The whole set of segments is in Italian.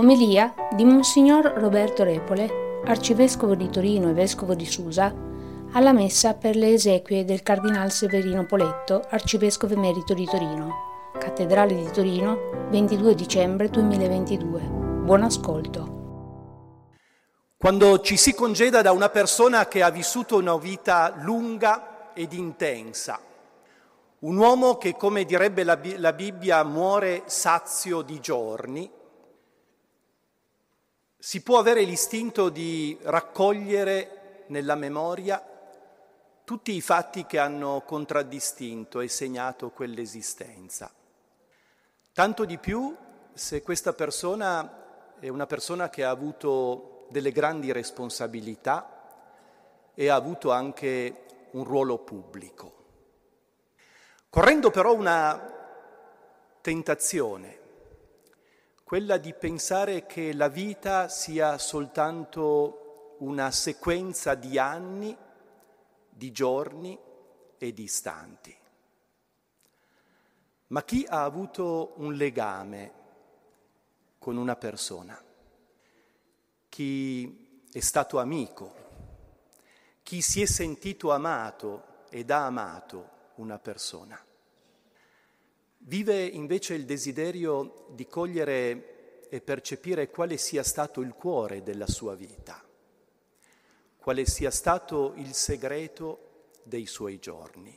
Omelia di Monsignor Roberto Repole, arcivescovo di Torino e vescovo di Susa, alla messa per le esequie del Cardinal Severino Poletto, arcivescovo emerito di Torino, Cattedrale di Torino, 22 dicembre 2022. Buon ascolto. Quando ci si congeda da una persona che ha vissuto una vita lunga ed intensa, un uomo che, come direbbe la Bibbia, muore sazio di giorni, si può avere l'istinto di raccogliere nella memoria tutti i fatti che hanno contraddistinto e segnato quell'esistenza. Tanto di più se questa persona è una persona che ha avuto delle grandi responsabilità e ha avuto anche un ruolo pubblico. Correndo però una tentazione, quella di pensare che la vita sia soltanto una sequenza di anni, di giorni e di istanti. Ma chi ha avuto un legame con una persona, chi è stato amico, chi si è sentito amato ed ha amato una persona, Vive invece il desiderio di cogliere e percepire quale sia stato il cuore della sua vita, quale sia stato il segreto dei suoi giorni.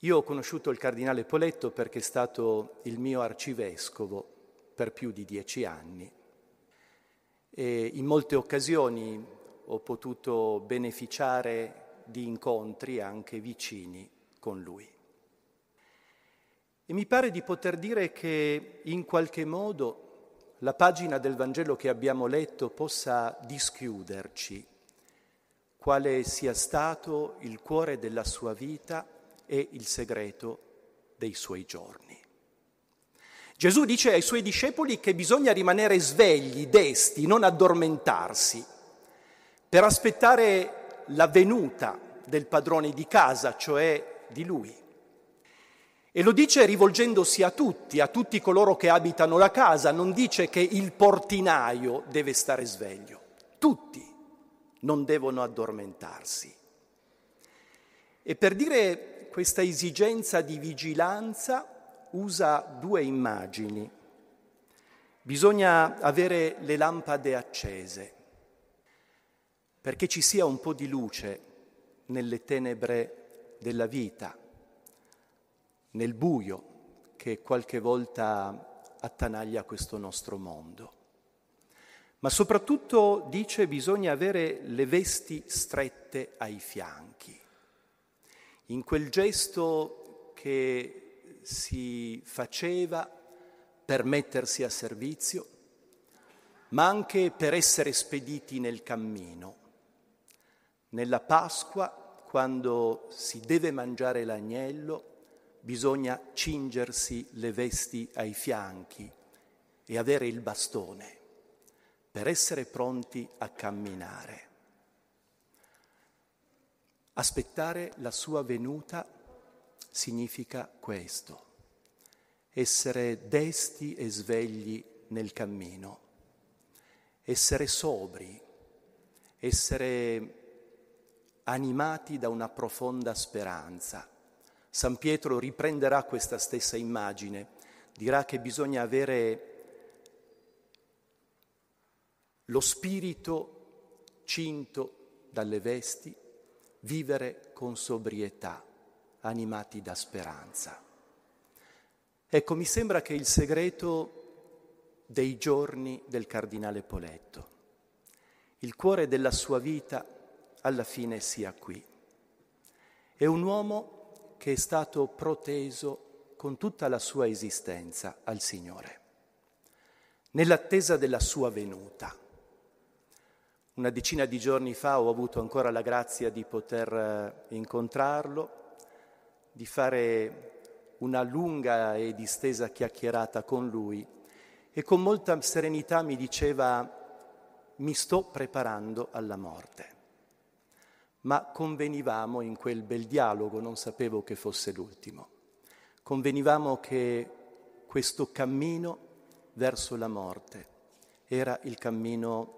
Io ho conosciuto il cardinale Poletto perché è stato il mio arcivescovo per più di dieci anni e in molte occasioni ho potuto beneficiare di incontri anche vicini con lui. E mi pare di poter dire che in qualche modo la pagina del Vangelo che abbiamo letto possa dischiuderci quale sia stato il cuore della sua vita e il segreto dei suoi giorni. Gesù dice ai suoi discepoli che bisogna rimanere svegli, desti, non addormentarsi, per aspettare la venuta del padrone di casa, cioè di lui. E lo dice rivolgendosi a tutti, a tutti coloro che abitano la casa, non dice che il portinaio deve stare sveglio, tutti non devono addormentarsi. E per dire questa esigenza di vigilanza usa due immagini. Bisogna avere le lampade accese perché ci sia un po' di luce nelle tenebre della vita nel buio che qualche volta attanaglia questo nostro mondo. Ma soprattutto dice bisogna avere le vesti strette ai fianchi. In quel gesto che si faceva per mettersi a servizio, ma anche per essere spediti nel cammino. Nella Pasqua, quando si deve mangiare l'agnello, bisogna cingersi le vesti ai fianchi e avere il bastone per essere pronti a camminare. Aspettare la sua venuta significa questo, essere desti e svegli nel cammino, essere sobri, essere animati da una profonda speranza San Pietro riprenderà questa stessa immagine, dirà che bisogna avere lo spirito cinto dalle vesti, vivere con sobrietà, animati da speranza. Ecco, mi sembra che il segreto dei giorni del cardinale Poletto, il cuore della sua vita alla fine sia qui. È un uomo che è stato proteso con tutta la sua esistenza al Signore, nell'attesa della sua venuta. Una decina di giorni fa ho avuto ancora la grazia di poter eh, incontrarlo, di fare una lunga e distesa chiacchierata con lui e con molta serenità mi diceva mi sto preparando alla morte ma convenivamo in quel bel dialogo, non sapevo che fosse l'ultimo, convenivamo che questo cammino verso la morte, era il cammino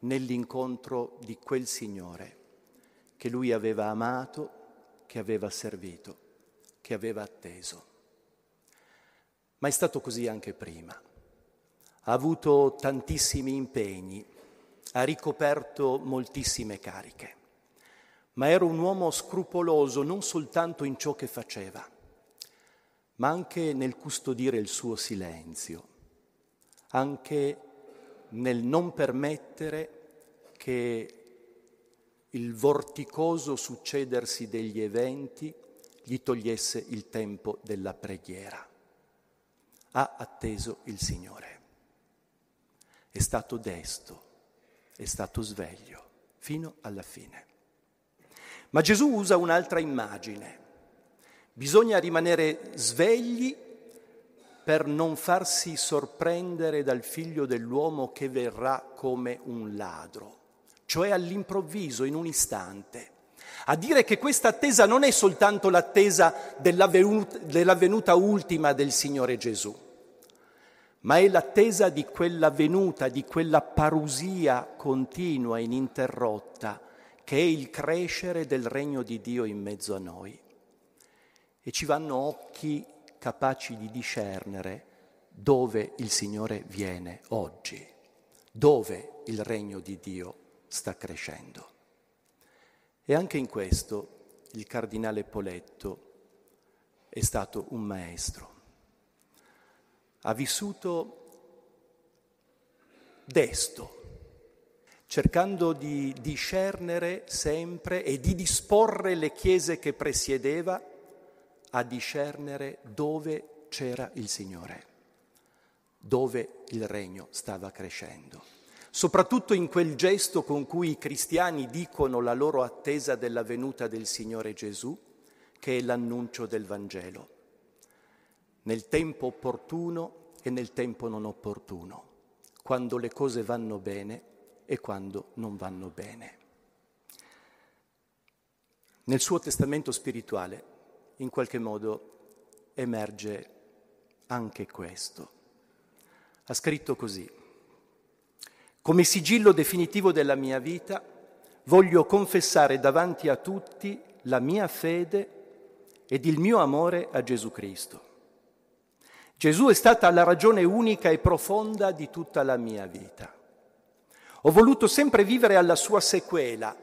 nell'incontro di quel Signore che lui aveva amato, che aveva servito, che aveva atteso. Ma è stato così anche prima. Ha avuto tantissimi impegni, ha ricoperto moltissime cariche, ma era un uomo scrupoloso non soltanto in ciò che faceva, ma anche nel custodire il suo silenzio, anche nel non permettere che il vorticoso succedersi degli eventi gli togliesse il tempo della preghiera. Ha atteso il Signore. È stato desto, è stato sveglio fino alla fine. Ma Gesù usa un'altra immagine. Bisogna rimanere svegli per non farsi sorprendere dal figlio dell'uomo che verrà come un ladro, cioè all'improvviso, in un istante. A dire che questa attesa non è soltanto l'attesa della venuta, ultima del Signore Gesù, ma è l'attesa di quella venuta, di quella parusia continua, ininterrotta, che è il crescere del regno di Dio in mezzo a noi. E ci vanno occhi capaci di discernere dove il Signore viene oggi, dove il regno di Dio sta crescendo. E anche in questo il cardinale Poletto è stato un maestro. Ha vissuto desto, cercando di discernere sempre e di disporre le chiese che presiedeva a discernere dove c'era il Signore, dove il regno stava crescendo. Soprattutto in quel gesto con cui i cristiani dicono la loro attesa della venuta del Signore Gesù, che è l'annuncio del Vangelo, nel tempo opportuno e nel tempo non opportuno, quando le cose vanno bene e quando non vanno bene. Nel suo testamento spirituale in qualche modo emerge anche questo. Ha scritto così, come sigillo definitivo della mia vita voglio confessare davanti a tutti la mia fede ed il mio amore a Gesù Cristo. Gesù è stata la ragione unica e profonda di tutta la mia vita. Ho voluto sempre vivere alla sua sequela,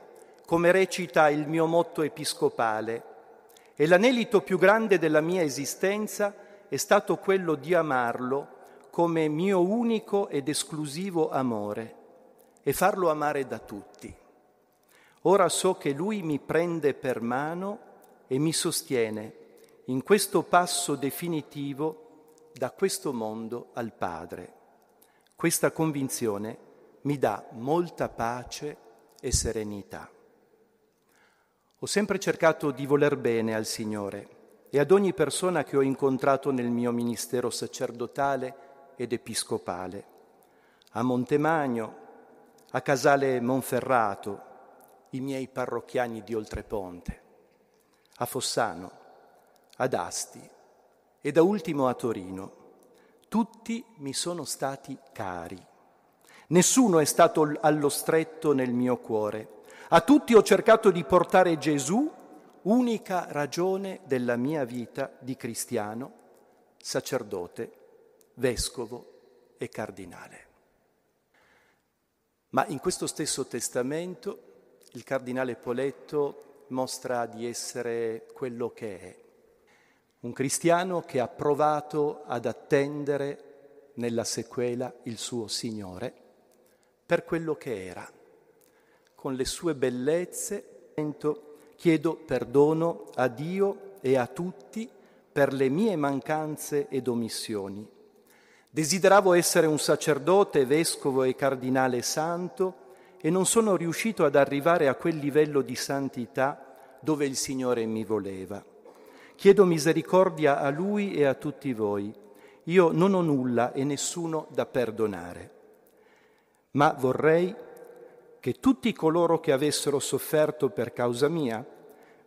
come recita il mio motto episcopale, e l'anelito più grande della mia esistenza è stato quello di amarlo come mio unico ed esclusivo amore e farlo amare da tutti. Ora so che lui mi prende per mano e mi sostiene in questo passo definitivo da questo mondo al Padre. Questa convinzione mi dà molta pace e serenità. Ho sempre cercato di voler bene al Signore e ad ogni persona che ho incontrato nel mio ministero sacerdotale ed episcopale, a Montemagno, a Casale Monferrato, i miei parrocchiani di Oltreponte, a Fossano, ad Asti e da ultimo a Torino. Tutti mi sono stati cari. Nessuno è stato allo stretto nel mio cuore a tutti ho cercato di portare Gesù, unica ragione della mia vita di cristiano, sacerdote, vescovo e cardinale. Ma in questo stesso testamento il cardinale Poletto mostra di essere quello che è, un cristiano che ha provato ad attendere nella sequela il suo Signore per quello che era con le sue bellezze, chiedo perdono a Dio e a tutti per le mie mancanze ed omissioni. Desideravo essere un sacerdote, vescovo e cardinale santo e non sono riuscito ad arrivare a quel livello di santità dove il Signore mi voleva. Chiedo misericordia a Lui e a tutti voi. Io non ho nulla e nessuno da perdonare, ma vorrei che tutti coloro che avessero sofferto per causa mia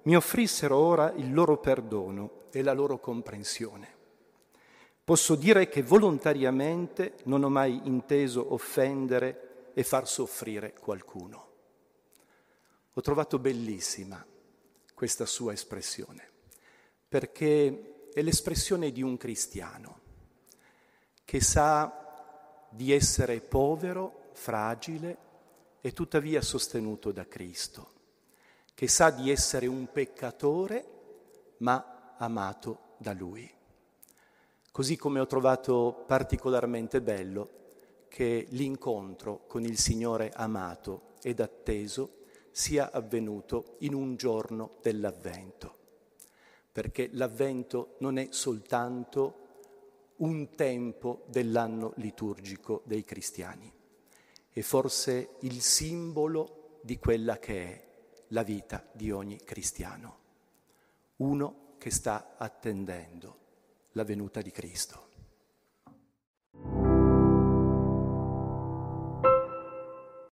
mi offrissero ora il loro perdono e la loro comprensione. Posso dire che volontariamente non ho mai inteso offendere e far soffrire qualcuno. Ho trovato bellissima questa sua espressione, perché è l'espressione di un cristiano che sa di essere povero, fragile e tuttavia sostenuto da Cristo, che sa di essere un peccatore ma amato da Lui. Così come ho trovato particolarmente bello che l'incontro con il Signore amato ed atteso sia avvenuto in un giorno dell'avvento, perché l'avvento non è soltanto un tempo dell'anno liturgico dei cristiani, è forse il simbolo di quella che è la vita di ogni cristiano, uno che sta attendendo la venuta di Cristo.